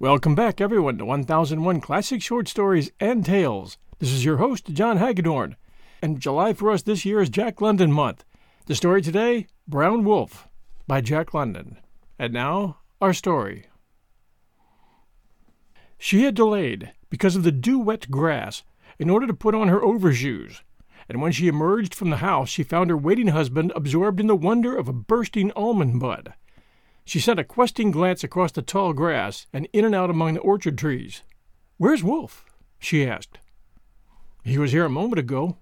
Welcome back, everyone, to 1001 Classic Short Stories and Tales. This is your host, John Hagedorn, and July for us this year is Jack London month. The story today, Brown Wolf, by Jack London. And now, our story. She had delayed, because of the dew-wet grass, in order to put on her overshoes, and when she emerged from the house she found her waiting husband absorbed in the wonder of a bursting almond bud. She sent a questing glance across the tall grass and in and out among the orchard trees. Where's Wolf? she asked. He was here a moment ago.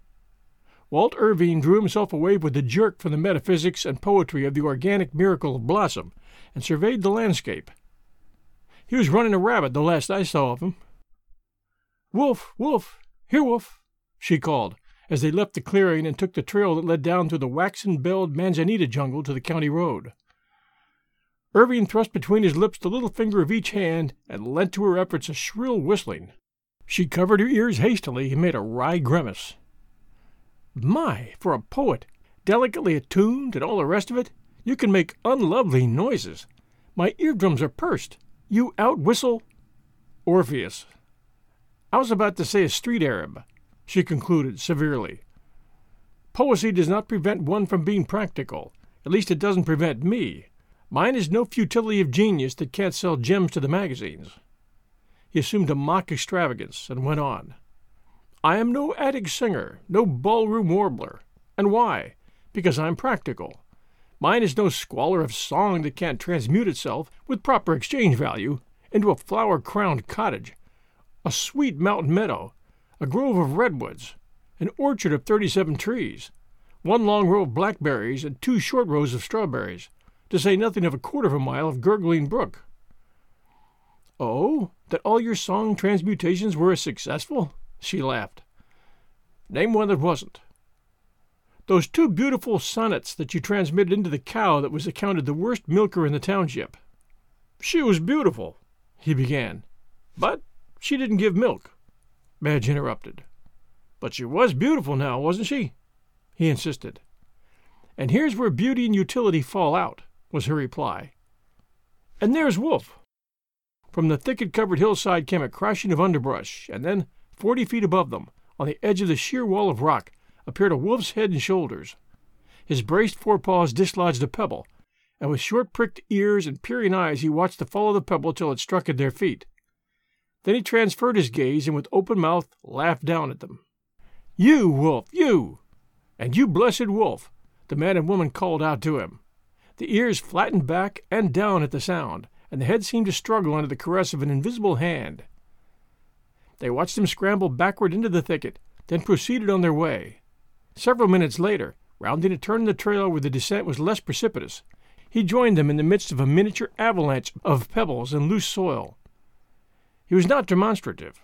Walt Irvine drew himself away with a jerk from the metaphysics and poetry of the organic miracle of blossom and surveyed the landscape. He was running a rabbit the last I saw of him. Wolf, Wolf, here, Wolf, she called as they left the clearing and took the trail that led down through the waxen belled manzanita jungle to the county road. Irvine thrust between his lips the little finger of each hand and lent to her efforts a shrill whistling. She covered her ears hastily and made a wry grimace. My, for a poet, delicately attuned and all the rest of it, you can make unlovely noises. My eardrums are pursed. You out whistle Orpheus. I was about to say a street Arab, she concluded severely. Poesy does not prevent one from being practical. At least it doesn't prevent me. Mine is no futility of genius that can't sell gems to the magazines. He assumed a mock extravagance and went on. I am no attic singer, no ballroom warbler. And why? Because I'm practical. Mine is no squalor of song that can't transmute itself, with proper exchange value, into a flower crowned cottage, a sweet mountain meadow, a grove of redwoods, an orchard of thirty seven trees, one long row of blackberries and two short rows of strawberries, to say nothing of a quarter of a mile of gurgling brook. Oh, that all your song transmutations were as successful? She laughed. Name one that wasn't. Those two beautiful sonnets that you transmitted into the cow that was accounted the worst milker in the township. She was beautiful, he began. But she didn't give milk, Madge interrupted. But she was beautiful now, wasn't she? He insisted. And here's where beauty and utility fall out was her reply. And there's Wolf. From the thicket covered hillside came a crashing of underbrush, and then, forty feet above them, on the edge of the sheer wall of rock, appeared a wolf's head and shoulders. His braced forepaws dislodged a pebble, and with short pricked ears and peering eyes he watched the fall of the pebble till it struck at their feet. Then he transferred his gaze and with open mouth laughed down at them. You, Wolf, you! And you, blessed Wolf! the man and woman called out to him. The ears flattened back and down at the sound, and the head seemed to struggle under the caress of an invisible hand. They watched him scramble backward into the thicket, then proceeded on their way. Several minutes later, rounding a turn in the trail where the descent was less precipitous, he joined them in the midst of a miniature avalanche of pebbles and loose soil. He was not demonstrative.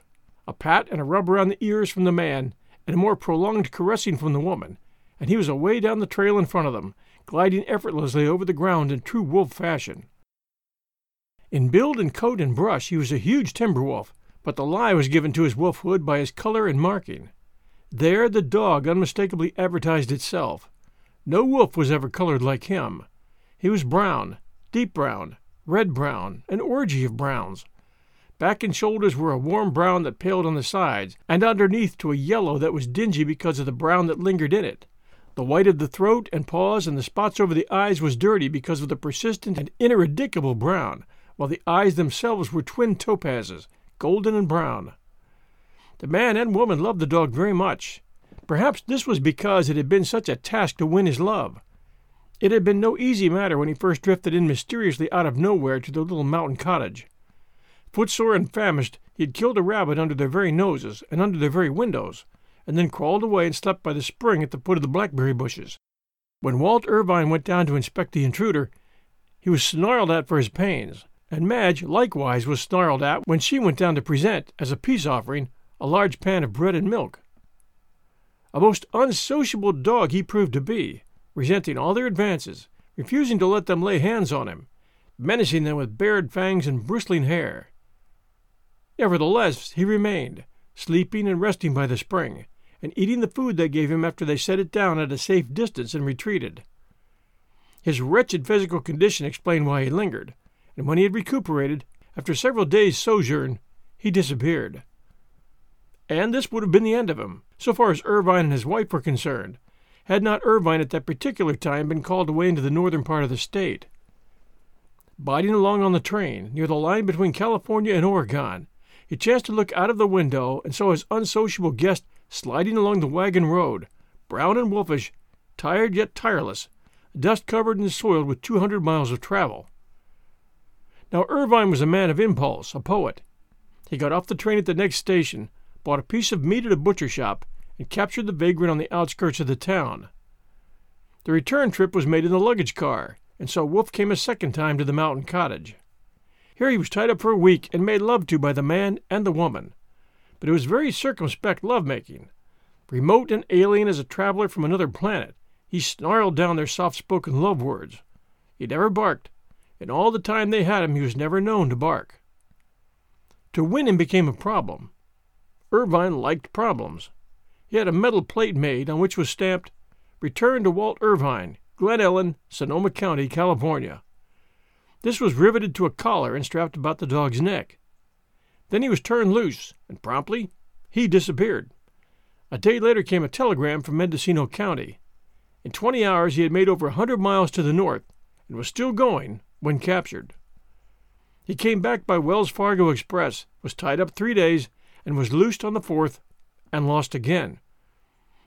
A pat and a rub around the ears from the man, and a more prolonged caressing from the woman, and he was away down the trail in front of them, gliding effortlessly over the ground in true wolf fashion. In build and coat and brush he was a huge timber wolf, but the lie was given to his wolfhood by his color and marking. There the dog unmistakably advertised itself. No wolf was ever colored like him. He was brown, deep brown, red brown, an orgy of browns. Back and shoulders were a warm brown that paled on the sides, and underneath to a yellow that was dingy because of the brown that lingered in it. The white of the throat and paws and the spots over the eyes was dirty because of the persistent and ineradicable brown, while the eyes themselves were twin topazes, golden and brown. The man and woman loved the dog very much. Perhaps this was because it had been such a task to win his love. It had been no easy matter when he first drifted in mysteriously out of nowhere to the little mountain cottage. Footsore and famished, he had killed a rabbit under their very noses and under their very windows, and then crawled away and slept by the spring at the foot of the blackberry bushes. When Walt Irvine went down to inspect the intruder, he was snarled at for his pains, and Madge likewise was snarled at when she went down to present, as a peace offering, a large pan of bread and milk. A most unsociable dog he proved to be, resenting all their advances, refusing to let them lay hands on him, menacing them with bared fangs and bristling hair. Nevertheless, he remained, sleeping and resting by the spring, and eating the food they gave him after they set it down at a safe distance and retreated. His wretched physical condition explained why he lingered, and when he had recuperated, after several days' sojourn, he disappeared. And this would have been the end of him, so far as Irvine and his wife were concerned, had not Irvine at that particular time been called away into the northern part of the state. Biding along on the train, near the line between California and Oregon, he chanced to look out of the window and saw his unsociable guest sliding along the wagon road, brown and wolfish, tired yet tireless, dust covered and soiled with two hundred miles of travel. Now Irvine was a man of impulse, a poet. He got off the train at the next station, bought a piece of meat at a butcher shop, and captured the vagrant on the outskirts of the town. The return trip was made in the luggage car, and so Wolf came a second time to the mountain cottage. Here he was tied up for a week and made love to by the man and the woman. But it was very circumspect love making. Remote and alien as a traveler from another planet, he snarled down their soft spoken love words. He never barked, and all the time they had him he was never known to bark. To win him became a problem. Irvine liked problems. He had a metal plate made on which was stamped, Return to Walt Irvine, Glen Ellen, Sonoma County, California. This was riveted to a collar and strapped about the dog's neck. Then he was turned loose, and promptly he disappeared. A day later came a telegram from Mendocino County. In twenty hours he had made over a hundred miles to the north, and was still going when captured. He came back by Wells Fargo Express, was tied up three days, and was loosed on the fourth, and lost again.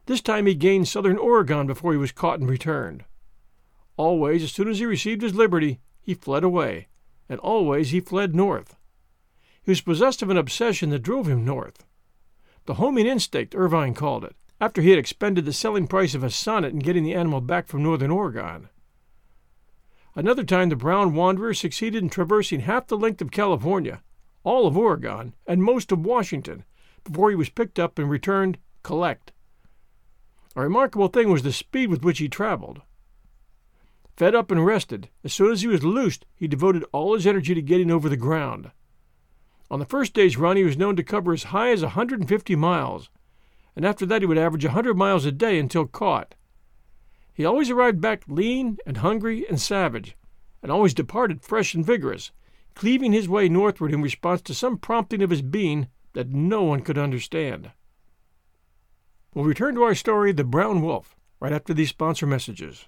This time he gained southern Oregon before he was caught and returned. Always, as soon as he received his liberty, he fled away, and always he fled north. He was possessed of an obsession that drove him north. The homing instinct, Irvine called it, after he had expended the selling price of a sonnet in getting the animal back from northern Oregon. Another time the brown wanderer succeeded in traversing half the length of California, all of Oregon, and most of Washington, before he was picked up and returned collect. A remarkable thing was the speed with which he traveled. Fed up and rested, as soon as he was loosed, he devoted all his energy to getting over the ground. On the first day's run, he was known to cover as high as a 150 miles, and after that he would average a 100 miles a day until caught. He always arrived back lean and hungry and savage, and always departed fresh and vigorous, cleaving his way northward in response to some prompting of his being that no one could understand. We'll return to our story, The Brown Wolf, right after these sponsor messages.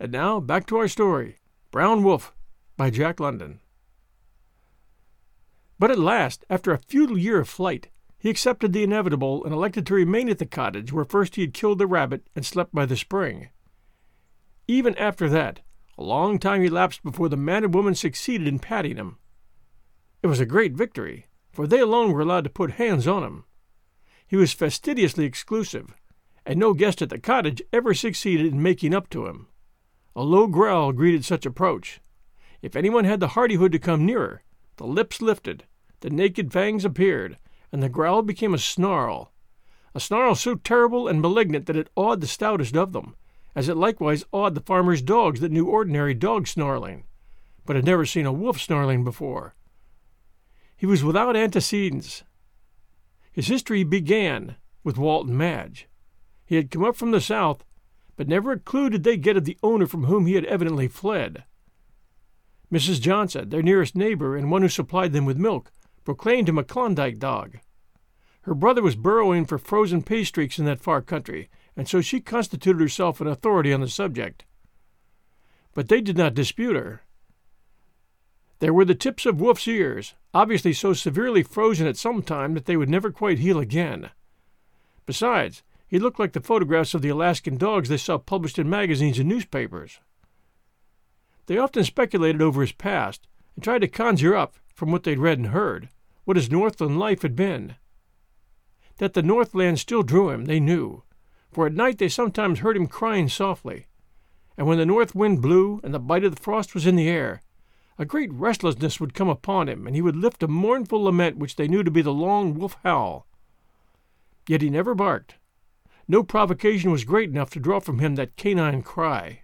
And now, back to our story Brown Wolf by Jack London. But at last, after a futile year of flight, he accepted the inevitable and elected to remain at the cottage where first he had killed the rabbit and slept by the spring. Even after that, a long time elapsed before the man and woman succeeded in patting him. It was a great victory, for they alone were allowed to put hands on him. He was fastidiously exclusive, and no guest at the cottage ever succeeded in making up to him. A low growl greeted such approach. If anyone had the hardihood to come nearer, the lips lifted, the naked fangs appeared, and the growl became a snarl. A snarl so terrible and malignant that it awed the stoutest of them, as it likewise awed the farmers' dogs that knew ordinary dog snarling, but had never seen a wolf snarling before. He was without antecedents. His history began with Walton Madge. He had come up from the South, but never a clue did they get of the owner from whom he had evidently fled. Mrs. Johnson, their nearest neighbor and one who supplied them with milk, proclaimed him a Klondike dog. Her brother was burrowing for frozen pay streaks in that far country, and so she constituted herself an authority on the subject. But they did not dispute her. There were the tips of Wolf's ears, obviously so severely frozen at some time that they would never quite heal again. Besides, he looked like the photographs of the Alaskan dogs they saw published in magazines and newspapers. They often speculated over his past and tried to conjure up, from what they'd read and heard, what his Northland life had been. That the Northland still drew him, they knew, for at night they sometimes heard him crying softly, and when the north wind blew and the bite of the frost was in the air, a great restlessness would come upon him, and he would lift a mournful lament which they knew to be the long wolf howl. Yet he never barked. No provocation was great enough to draw from him that canine cry.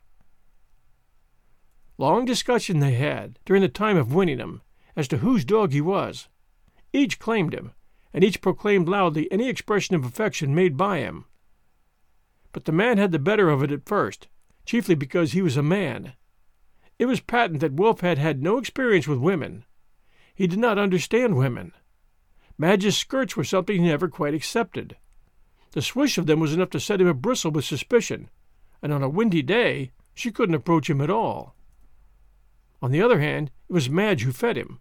Long discussion they had, during the time of winning him, as to whose dog he was. Each claimed him, and each proclaimed loudly any expression of affection made by him. But the man had the better of it at first, chiefly because he was a man. It was patent that Wolf had had no experience with women. He did not understand women. Madge's skirts were something he never quite accepted. The swish of them was enough to set him a bristle with suspicion, and on a windy day she couldn't approach him at all. On the other hand, it was Madge who fed him.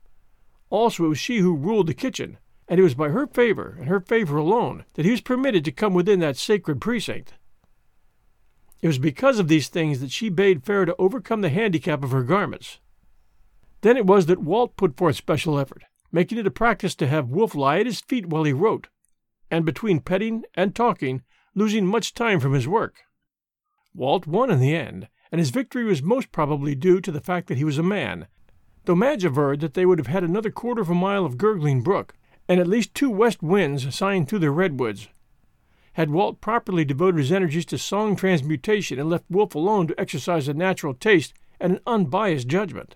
Also, it was she who ruled the kitchen, and it was by her favor, and her favor alone, that he was permitted to come within that sacred precinct. It was because of these things that she bade fair to overcome the handicap of her garments. Then it was that Walt put forth special effort, making it a practice to have Wolf lie at his feet while he wrote, and between petting and talking, losing much time from his work. Walt won in the end, and his victory was most probably due to the fact that he was a man, though Madge averred that they would have had another quarter of a mile of gurgling brook, and at least two west winds sighing through the redwoods. Had Walt properly devoted his energies to song transmutation and left Wolf alone to exercise a natural taste and an unbiased judgment.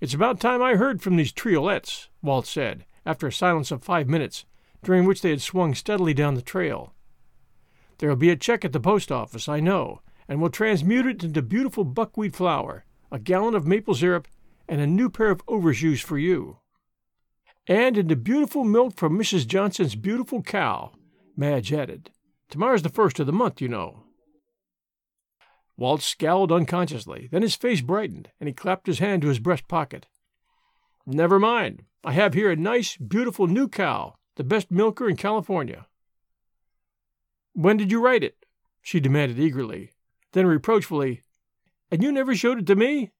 It's about time I heard from these triolets, Walt said, after a silence of five minutes, during which they had swung steadily down the trail. There'll be a check at the post office, I know, and we'll transmute it into beautiful buckwheat flour, a gallon of maple syrup, and a new pair of overshoes for you. And into beautiful milk from Mrs. Johnson's beautiful cow, Madge added. Tomorrow's the first of the month, you know. Walt scowled unconsciously. Then his face brightened, and he clapped his hand to his breast pocket. Never mind. I have here a nice, beautiful new cow, the best milker in California. When did you write it? she demanded eagerly. Then reproachfully, And you never showed it to me?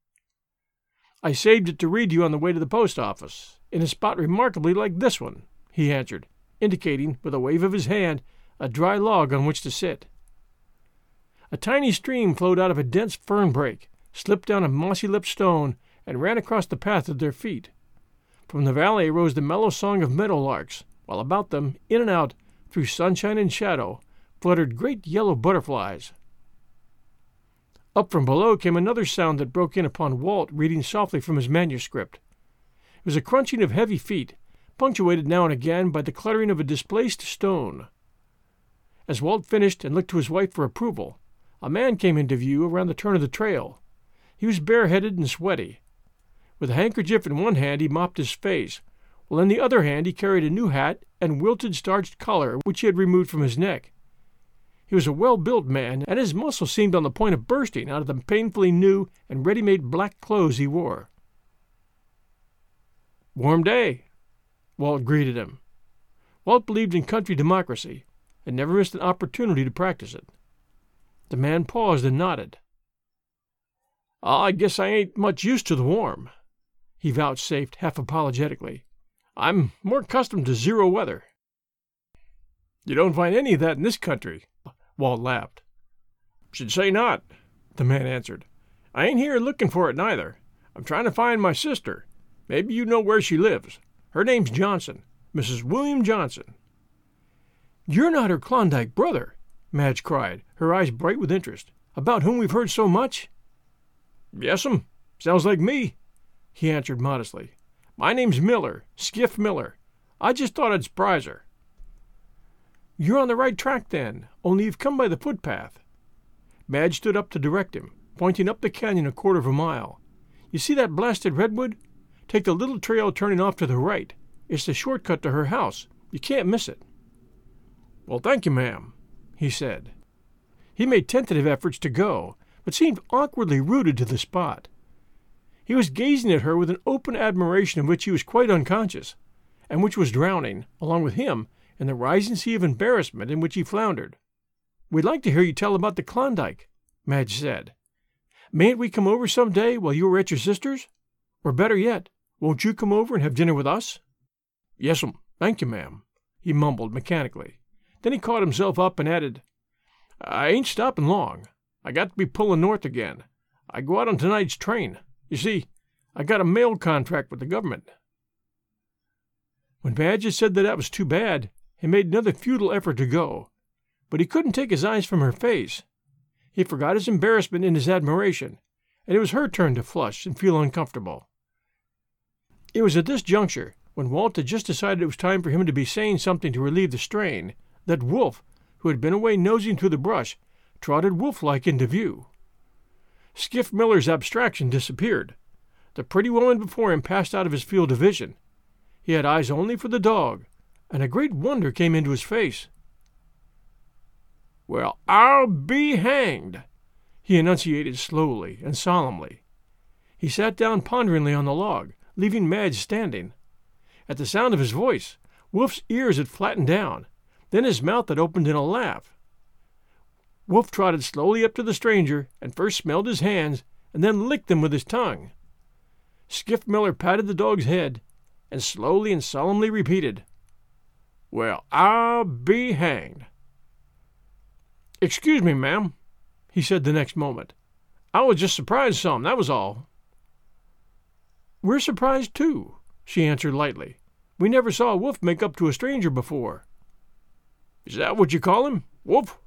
I saved it to read you on the way to the post office, in a spot remarkably like this one, he answered, indicating, with a wave of his hand, a dry log on which to sit. A tiny stream flowed out of a dense fern brake, slipped down a mossy lipped stone, and ran across the path at their feet. From the valley rose the mellow song of meadow larks, while about them, in and out, through sunshine and shadow, fluttered great yellow butterflies. Up from below came another sound that broke in upon Walt reading softly from his manuscript. It was a crunching of heavy feet, punctuated now and again by the clattering of a displaced stone. As Walt finished and looked to his wife for approval, a man came into view around the turn of the trail. He was bareheaded and sweaty. With a handkerchief in one hand he mopped his face, while in the other hand he carried a new hat and wilted starched collar which he had removed from his neck. He was a well built man, and his muscles seemed on the point of bursting out of the painfully new and ready made black clothes he wore. Warm day, Walt greeted him. Walt believed in country democracy and never missed an opportunity to practice it. The man paused and nodded. Ah, I guess I ain't much used to the warm, he vouchsafed half apologetically. I'm more accustomed to zero weather. You don't find any of that in this country, Walt laughed. Should say not, the man answered. I ain't here looking for it neither. I'm trying to find my sister. Maybe you know where she lives. Her name's Johnson, Mrs. William Johnson. You're not her Klondike brother, Madge cried, her eyes bright with interest, about whom we've heard so much? Yes'm, sounds like me, he answered modestly. My name's Miller, Skiff Miller. I just thought I'd surprise her. You're on the right track then, only you've come by the footpath. Madge stood up to direct him, pointing up the canyon a quarter of a mile. You see that blasted redwood? Take the little trail turning off to the right. It's the shortcut to her house. You can't miss it. Well, thank you, ma'am, he said. He made tentative efforts to go, but seemed awkwardly rooted to the spot. He was gazing at her with an open admiration of which he was quite unconscious, and which was drowning, along with him, in the rising sea of embarrassment in which he floundered. We'd like to hear you tell about the Klondike, Madge said. Mayn't we come over some day while you are at your sister's? Or better yet, won't you come over and have dinner with us? Yes'm, thank you, ma'am, he mumbled mechanically. Then he caught himself up and added, I ain't stopping long. I got to be pulling north again. I go out on tonight's train. You see, I got a mail contract with the government. When Madge said that that was too bad, he made another futile effort to go, but he couldn't take his eyes from her face. He forgot his embarrassment in his admiration, and it was her turn to flush and feel uncomfortable. It was at this juncture, when Walt had just decided it was time for him to be saying something to relieve the strain, that Wolf, who had been away nosing through the brush, trotted wolf like into view. Skiff Miller's abstraction disappeared. The pretty woman before him passed out of his field of vision. He had eyes only for the dog, and a great wonder came into his face. Well, I'll be hanged, he enunciated slowly and solemnly. He sat down ponderingly on the log, leaving Madge standing. At the sound of his voice, Wolf's ears had flattened down, then his mouth had opened in a laugh. Wolf trotted slowly up to the stranger and first smelled his hands and then licked them with his tongue. Skiff Miller patted the dog's head and slowly and solemnly repeated, Well, I'll be hanged. Excuse me, ma'am, he said the next moment. I was just surprised some, that was all. We're surprised, too, she answered lightly. We never saw a wolf make up to a stranger before. Is that what you call him? Wolf?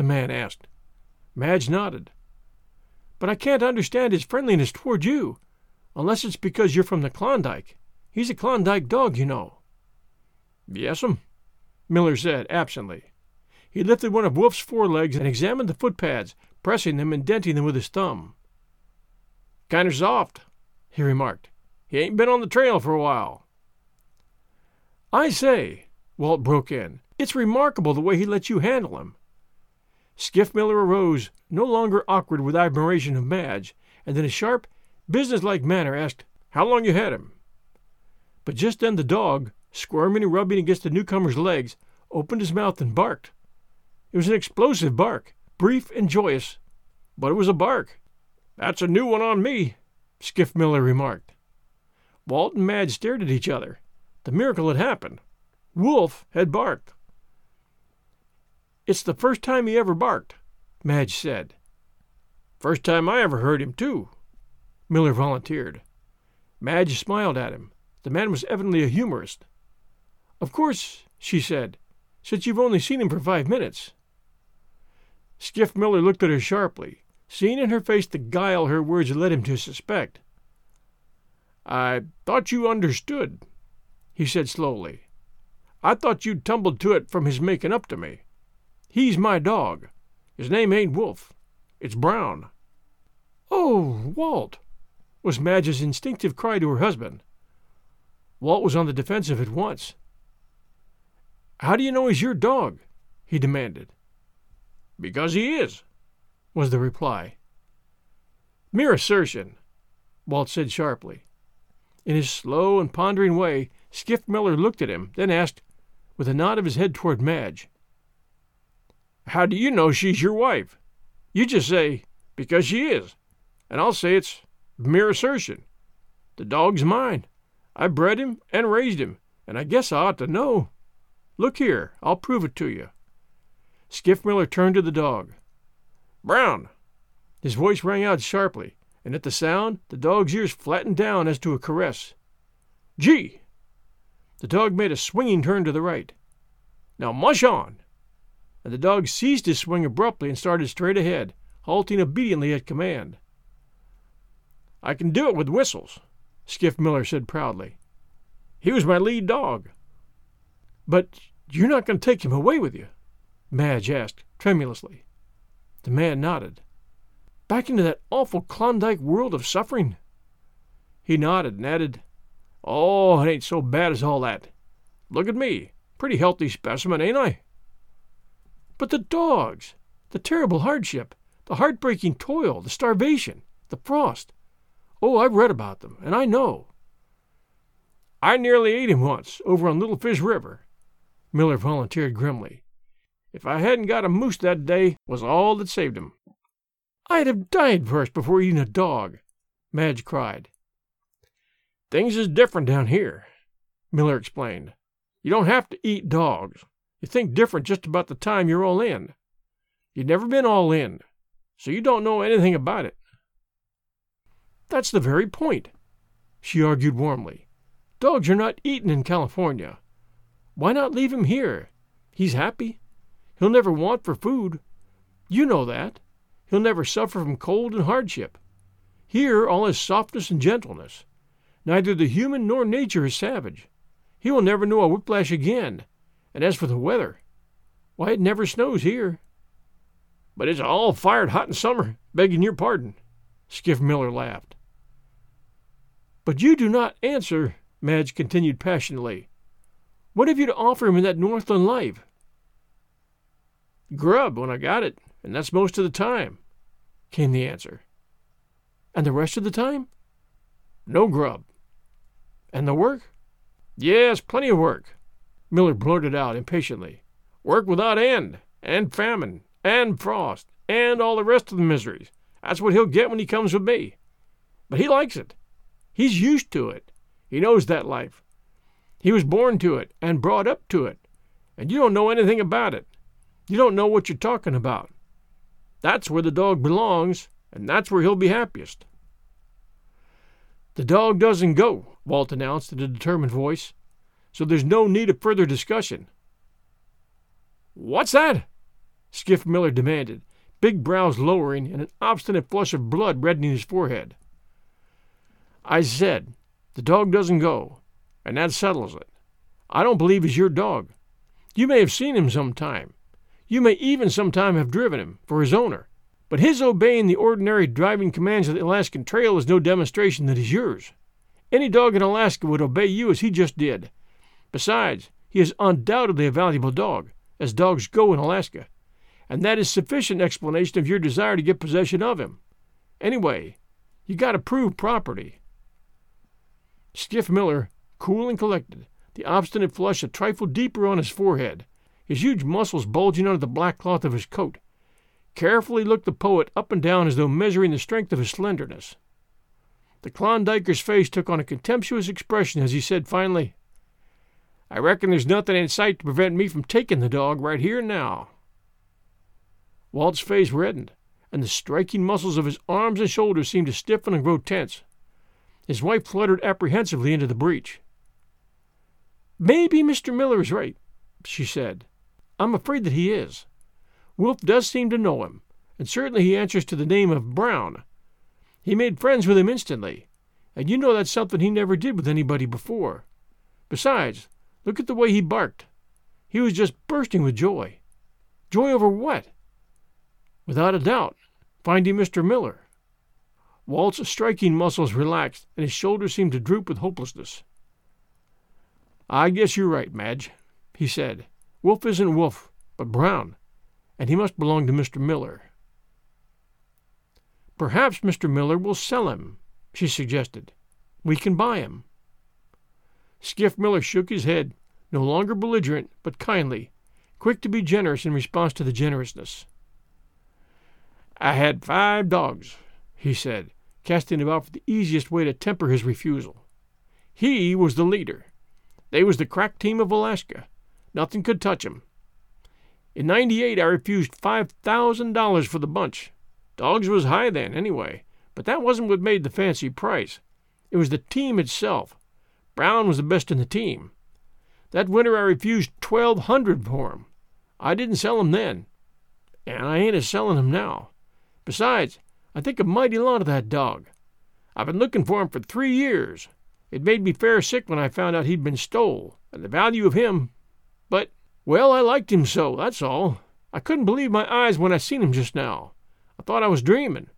The man asked. Madge nodded. But I can't understand his friendliness toward you, unless it's because you're from the Klondike. He's a Klondike dog, you know. Yes'm, Miller said absently. He lifted one of Wolf's forelegs and examined the footpads, pressing them and denting them with his thumb. Kinder soft, he remarked. He ain't been on the trail for a while. I say, Walt broke in, it's remarkable the way he lets you handle him. Skiff Miller arose, no longer awkward with admiration of Madge, and in a sharp, businesslike manner asked, How long you had him? But just then the dog, squirming and rubbing against the newcomer's legs, opened his mouth and barked. It was an explosive bark, brief and joyous, but it was a bark. That's a new one on me, Skiff Miller remarked. Walt and Madge stared at each other. The miracle had happened. Wolf had barked. It's the first time he ever barked, Madge said. First time I ever heard him, too, Miller volunteered. Madge smiled at him. The man was evidently a humorist. Of course, she said, since you've only seen him for five minutes. Skiff Miller looked at her sharply, seeing in her face the guile her words led him to suspect. I thought you understood, he said slowly. I thought you'd tumbled to it from his making up to me. He's my dog. His name ain't Wolf. It's Brown. Oh, Walt! was Madge's instinctive cry to her husband. Walt was on the defensive at once. How do you know he's your dog? he demanded. Because he is, was the reply. Mere assertion, Walt said sharply. In his slow and pondering way, Skiff Miller looked at him, then asked, with a nod of his head toward Madge, How do you know she's your wife? You just say, Because she is, and I'll say it's mere assertion. The dog's mine. I bred him and raised him, and I guess I ought to know. Look here, I'll prove it to you. Skiff Miller turned to the dog. Brown! His voice rang out sharply, and at the sound the dog's ears flattened down as to a caress. Gee! The dog made a swinging turn to the right. Now mush on! And the dog ceased his swing abruptly and started straight ahead, halting obediently at command. I can do it with whistles, Skiff Miller said proudly. He was my lead dog. But you're not going to take him away with you? Madge asked tremulously. The man nodded. Back into that awful Klondike world of suffering? He nodded and added, Oh, it ain't so bad as all that. Look at me. Pretty healthy specimen, ain't I? But the dogs, the terrible hardship, the heartbreaking toil, the starvation, the frost. Oh, I've read about them, and I know. I nearly ate him once, over on Little Fish River. Miller volunteered grimly. If I hadn't got a moose that day, was all that saved him. I'd have died first before eating a dog, Madge cried. Things is different down here, Miller explained. You don't have to eat dogs. You think different just about the time you're all in. You've never been all in, so you don't know anything about it. That's the very point, she argued warmly. Dogs are not eaten in California. Why not leave him here? He's happy. He'll never want for food. You know that. He'll never suffer from cold and hardship. Here all is softness and gentleness. Neither the human nor nature is savage. He will never know a whiplash again. And as for the weather, why, it never snows here. But it's all fired hot in summer, begging your pardon. Skiff Miller laughed. But you do not answer, Madge continued passionately. What have you to offer him in that Northland life? Grub when I got it, and that's most of the time, came the answer. And the rest of the time? No grub. And the work? Yes, plenty of work, Miller blurted out impatiently. Work without end, and famine, and frost, and all the rest of the miseries. That's what he'll get when he comes with me. But he likes it. He's used to it. He knows that life. He was born to it and brought up to it. And you don't know anything about it. You don't know what you're talking about. That's where the dog belongs, and that's where he'll be happiest. The dog doesn't go, Walt announced in a determined voice, so there's no need of further discussion. What's that? Skiff Miller demanded, big brows lowering and an obstinate flush of blood reddening his forehead. I said, the dog doesn't go, and that settles it. I don't believe he's your dog. You may have seen him sometime, you may even sometime have driven him for his owner, but his obeying the ordinary driving commands of the Alaskan Trail is no demonstration that he's yours. Any dog in Alaska would obey you as he just did. Besides, he is undoubtedly a valuable dog, as dogs go in Alaska, and that is sufficient explanation of your desire to get possession of him. Anyway, you got to prove property. Skiff Miller, cool and collected, the obstinate flush a trifle deeper on his forehead, his huge muscles bulging under the black cloth of his coat, carefully looked the poet up and down as though measuring the strength of his slenderness. The Klondiker's face took on a contemptuous expression as he said finally, I reckon there's nothing in sight to prevent me from taking the dog right here now. Walt's face reddened, and the striking muscles of his arms and shoulders seemed to stiffen and grow tense. His wife fluttered apprehensively into the breach. Maybe Mr. Miller is right, she said. I'm afraid that he is. Wolf does seem to know him, and certainly he answers to the name of Brown. He made friends with him instantly, and you know that's something he never did with anybody before. Besides, look at the way he barked. He was just bursting with joy. Joy over what? Without a doubt, finding Mr. Miller. Walt's striking muscles relaxed, and his shoulders seemed to droop with hopelessness. I guess you're right, Madge, he said. Wolf isn't Wolf, but Brown, and he must belong to Mr. Miller. Perhaps Mr. Miller will sell him, she suggested. We can buy him. Skiff Miller shook his head, no longer belligerent, but kindly, quick to be generous in response to the generousness. I had five dogs, he said, casting about for the easiest way to temper his refusal. He was the leader. They was the crack team of Alaska. Nothing could touch 'em. In '98 I refused $5,000 for the bunch. Dogs was high then, anyway, but that wasn't what made the fancy price. It was the team itself. Brown was the best in the team. That winter I refused twelve hundred for him. I didn't sell him then, and I ain't a selling him now. Besides, I think a mighty lot of that dog. I've been looking for him for three years. It made me fair sick when I found out he'd been stole, and the value of him. But, well, I liked him so, that's all. I couldn't believe my eyes when I seen him just now. I thought I was dreaming.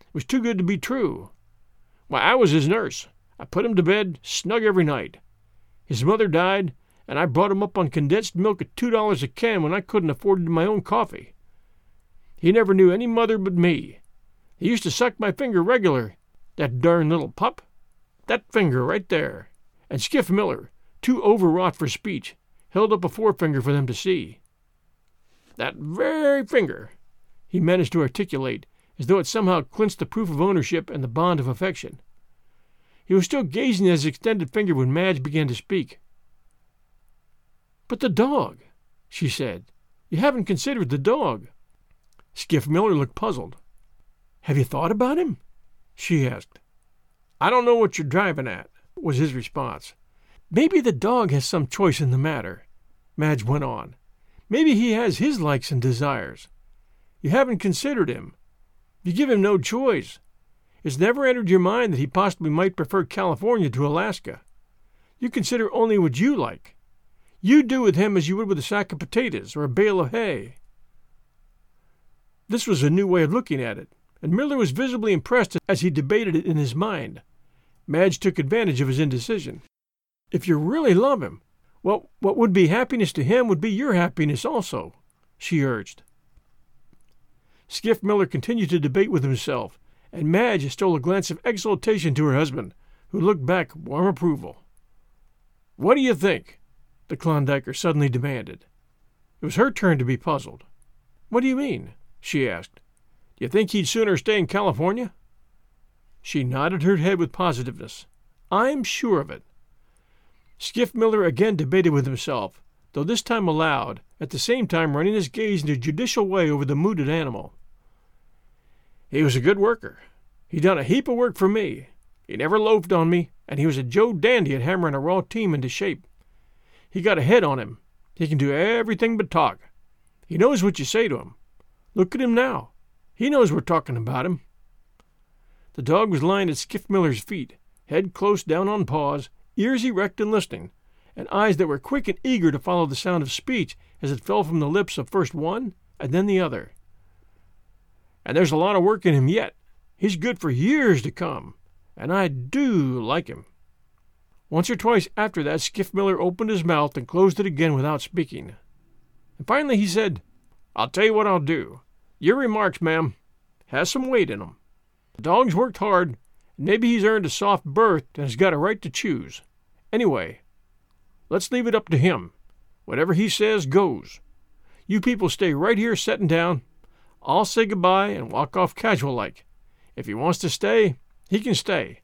It was too good to be true. Why, I was his nurse. I put him to bed snug every night. His mother died, and I brought him up on condensed milk at two dollars a can when I couldn't afford my own coffee. He never knew any mother but me. He used to suck my finger regular, that darn little pup. That finger right there. And Skiff Miller, too overwrought for speech, held up a forefinger for them to see. That very finger, he managed to articulate, as though it somehow clinched the proof of ownership and the bond of affection. He was still gazing at his extended finger when Madge began to speak. But the dog, she said. You haven't considered the dog. Skiff Miller looked puzzled. Have you thought about him? she asked. I don't know what you're driving at, was his response. Maybe the dog has some choice in the matter, Madge went on. Maybe he has his likes and desires. You haven't considered him. You give him no choice. It's never entered your mind that he possibly might prefer California to Alaska. You consider only what you like. You do with him as you would with a sack of potatoes or a bale of hay. This was a new way of looking at it, and Miller was visibly impressed as he debated it in his mind. Madge took advantage of his indecision. If you really love him, well, what would be happiness to him would be your happiness also, she urged. Skiff Miller continued to debate with himself, and Madge stole a glance of exultation to her husband, who looked back warm approval. What do you think? the Klondiker suddenly demanded. It was her turn to be puzzled. What do you mean? she asked. Do you think he'd sooner stay in California? She nodded her head with positiveness. I'm sure of it. Skiff Miller again debated with himself, though this time aloud, at the same time running his gaze in a judicial way over the mooted animal. He was a good worker. He done a heap of work for me. He never loafed on me, and he was a Joe dandy at hammering a raw team into shape. He got a head on him. He can do everything but talk. He knows what you say to him. Look at him now. He knows we're talking about him. The dog was lying at Skiff Miller's feet, head close down on paws, ears erect and listening, and eyes that were quick and eager to follow the sound of speech as it fell from the lips of first one and then the other. And there's a lot of work in him yet. He's good for years to come, and I do like him. Once or twice after that, Skiff Miller opened his mouth and closed it again without speaking. And finally he said, I'll tell you what I'll do. Your remarks, ma'am, has some weight in 'em. The dog's worked hard, and maybe he's earned a soft berth and has got a right to choose. Anyway, let's leave it up to him. Whatever he says goes. You people stay right here settin' down I'll say goodbye and walk off casual like. If he wants to stay, he can stay.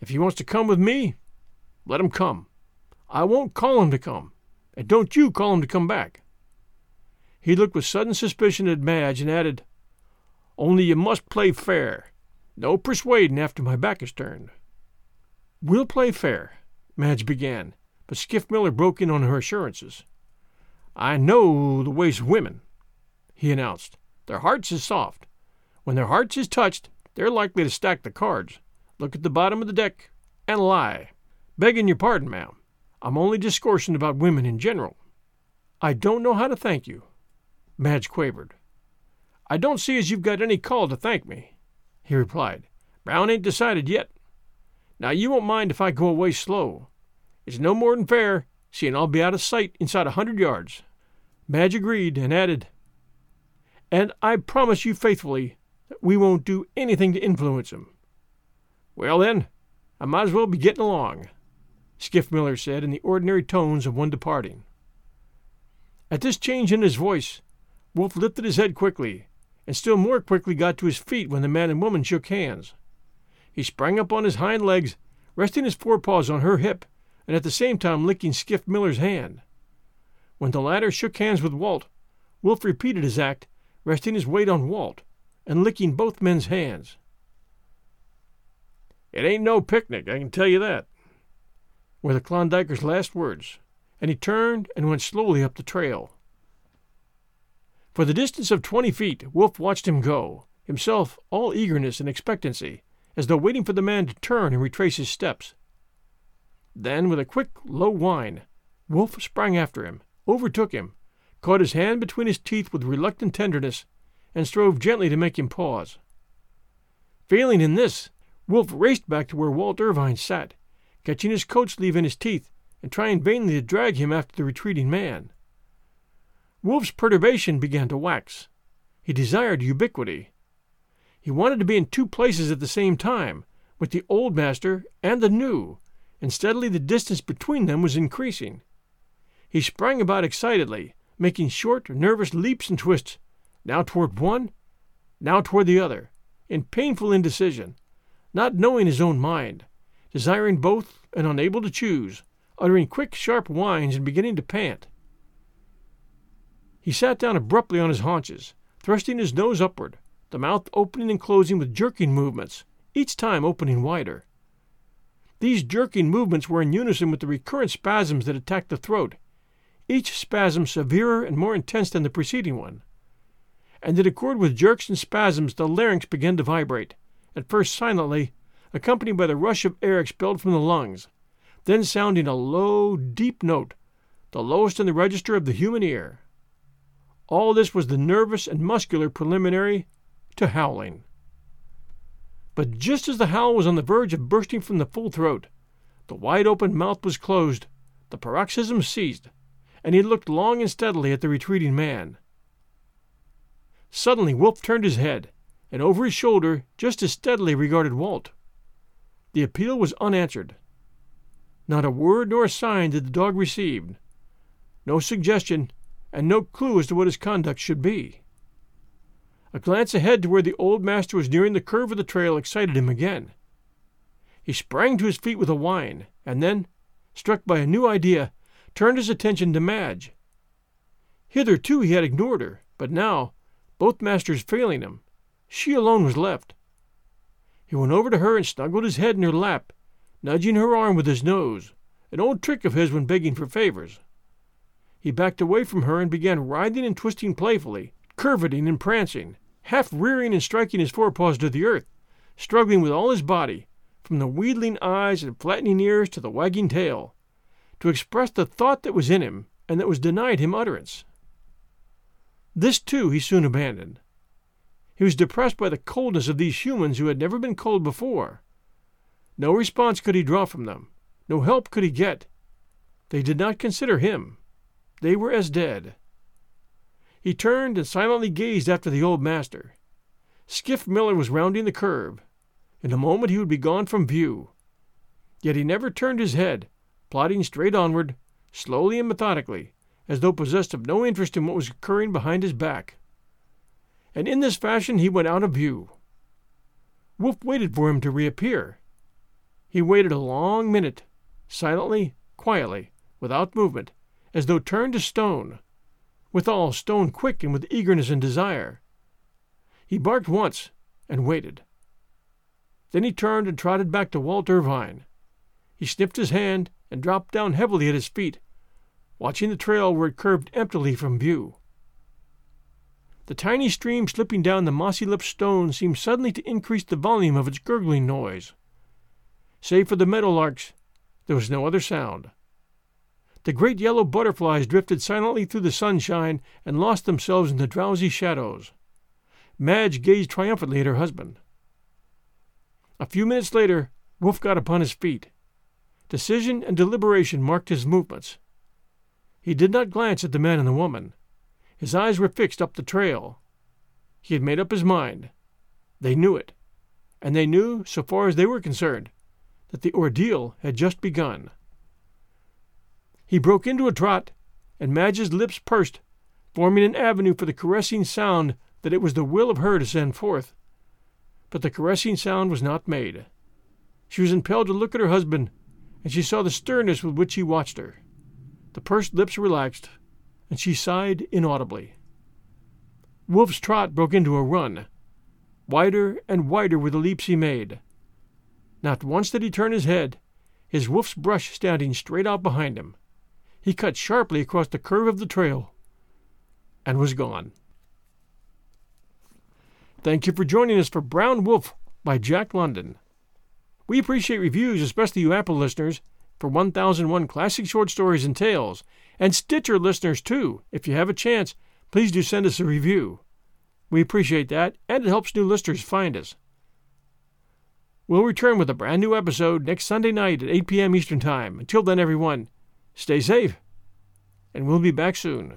If he wants to come with me, let him come. I won't call him to come, and don't you call him to come back. He looked with sudden suspicion at Madge and added, Only you must play fair. No persuading after my back is turned. We'll play fair, Madge began, but Skiff Miller broke in on her assurances. I know the ways of women, he announced. Their hearts is soft. When their hearts is touched, they're likely to stack the cards, look at the bottom of the deck, and lie. Begging your pardon, ma'am. I'm only discoursing about women in general. I don't know how to thank you, Madge quavered. I don't see as you've got any call to thank me, he replied. Brown ain't decided yet. Now you won't mind if I go away slow. It's no more'n fair, seeing I'll be out of sight inside a hundred yards. Madge agreed and added, and I promise you faithfully that we won't do anything to influence him. Well, then, I might as well be getting along, Skiff Miller said in the ordinary tones of one departing. At this change in his voice, Wolf lifted his head quickly, and still more quickly got to his feet when the man and woman shook hands. He sprang up on his hind legs, resting his forepaws on her hip, and at the same time licking Skiff Miller's hand. When the latter shook hands with Walt, Wolf repeated his act resting his weight on Walt and licking both men's hands. It ain't no picnic, I can tell you that, were the Klondiker's last words, and he turned and went slowly up the trail. For the distance of twenty feet, Wolf watched him go, himself all eagerness and expectancy, as though waiting for the man to turn and retrace his steps. Then, with a quick, low whine, Wolf sprang after him, overtook him, caught his hand between his teeth with reluctant tenderness, and strove gently to make him pause. Failing in this, Wolf raced back to where Walt Irvine sat, catching his coat sleeve in his teeth and trying vainly to drag him after the retreating man. Wolf's perturbation began to wax. He desired ubiquity. He wanted to be in two places at the same time, with the old master and the new, and steadily the distance between them was increasing. He sprang about excitedly, making short, nervous leaps and twists, now toward one, now toward the other, in painful indecision, not knowing his own mind, desiring both and unable to choose, uttering quick, sharp whines and beginning to pant. He sat down abruptly on his haunches, thrusting his nose upward, the mouth opening and closing with jerking movements, each time opening wider. These jerking movements were in unison with the recurrent spasms that attacked the throat, each spasm severer and more intense than the preceding one. And in accord with jerks and spasms, the larynx began to vibrate, at first silently, accompanied by the rush of air expelled from the lungs, then sounding a low, deep note, the lowest in the register of the human ear. All this was the nervous and muscular preliminary to howling. But just as the howl was on the verge of bursting from the full throat, the wide open mouth was closed, the paroxysm ceased, and he looked long and steadily at the retreating man. Suddenly Wolf turned his head, and over his shoulder just as steadily regarded Walt. The appeal was unanswered. Not a word nor a sign did the dog receive. No suggestion, and no clue as to what his conduct should be. A glance ahead to where the old master was nearing the curve of the trail excited him again. He sprang to his feet with a whine, and then, struck by a new idea, turned his attention to Madge. Hitherto he had ignored her, but now, both masters failing him, she alone was left. He went over to her and snuggled his head in her lap nudging her arm with his nose, an old trick of his when begging for favors. He backed away from her and began writhing and twisting playfully, curveting and prancing, half rearing and striking his forepaws to the earth, struggling with all his body, from the wheedling eyes and flattening ears to the wagging tail, to express the thought that was in him and that was denied him utterance. This, too, he soon abandoned. He was depressed by the coldness of these humans who had never been cold before, no response could he draw from them. No help could he get. They did not consider him. They were as dead. He turned and silently gazed after the old master. Skiff Miller was rounding the curve. In a moment he would be gone from view. Yet he never turned his head, plodding straight onward, slowly and methodically, as though possessed of no interest in what was occurring behind his back. And in this fashion he went out of view. Wolf waited for him to reappear. He waited a long minute, silently, quietly, without movement, as though turned to stone, withal stone quick and with eagerness and desire. He barked once and waited. Then he turned and trotted back to Walt Irvine. He sniffed his hand and dropped down heavily at his feet, watching the trail where it curved emptily from view. The tiny stream slipping down the mossy lipped stone seemed suddenly to increase the volume of its gurgling noise. Save for the meadowlarks, there was no other sound. The great yellow butterflies drifted silently through the sunshine and lost themselves in the drowsy shadows. Madge gazed triumphantly at her husband. A few minutes later, Wolf got upon his feet. Decision and deliberation marked his movements. He did not glance at the man and the woman. His eyes were fixed up the trail. He had made up his mind. They knew it. And they knew, so far as they were concerned, that the ordeal had just begun. He broke into a trot, and Madge's lips pursed, forming an avenue for the caressing sound that it was the will of her to send forth. But the caressing sound was not made. She was impelled to look at her husband, and she saw the sternness with which he watched her. The pursed lips relaxed, and she sighed inaudibly. Wolf's trot broke into a run. Wider and wider were the leaps he made. Not once did he turn his head, his wolf's brush standing straight out behind him. He cut sharply across the curve of the trail and was gone. Thank you for joining us for Brown Wolf by Jack London. We appreciate reviews, especially you Apple listeners, for 1001 Classic Short Stories and Tales, and Stitcher listeners too. If you have a chance, please do send us a review. We appreciate that, and it helps new listeners find us. We'll return with a brand new episode next Sunday night at 8 p.m. Eastern Time. Until then, everyone, stay safe, and we'll be back soon.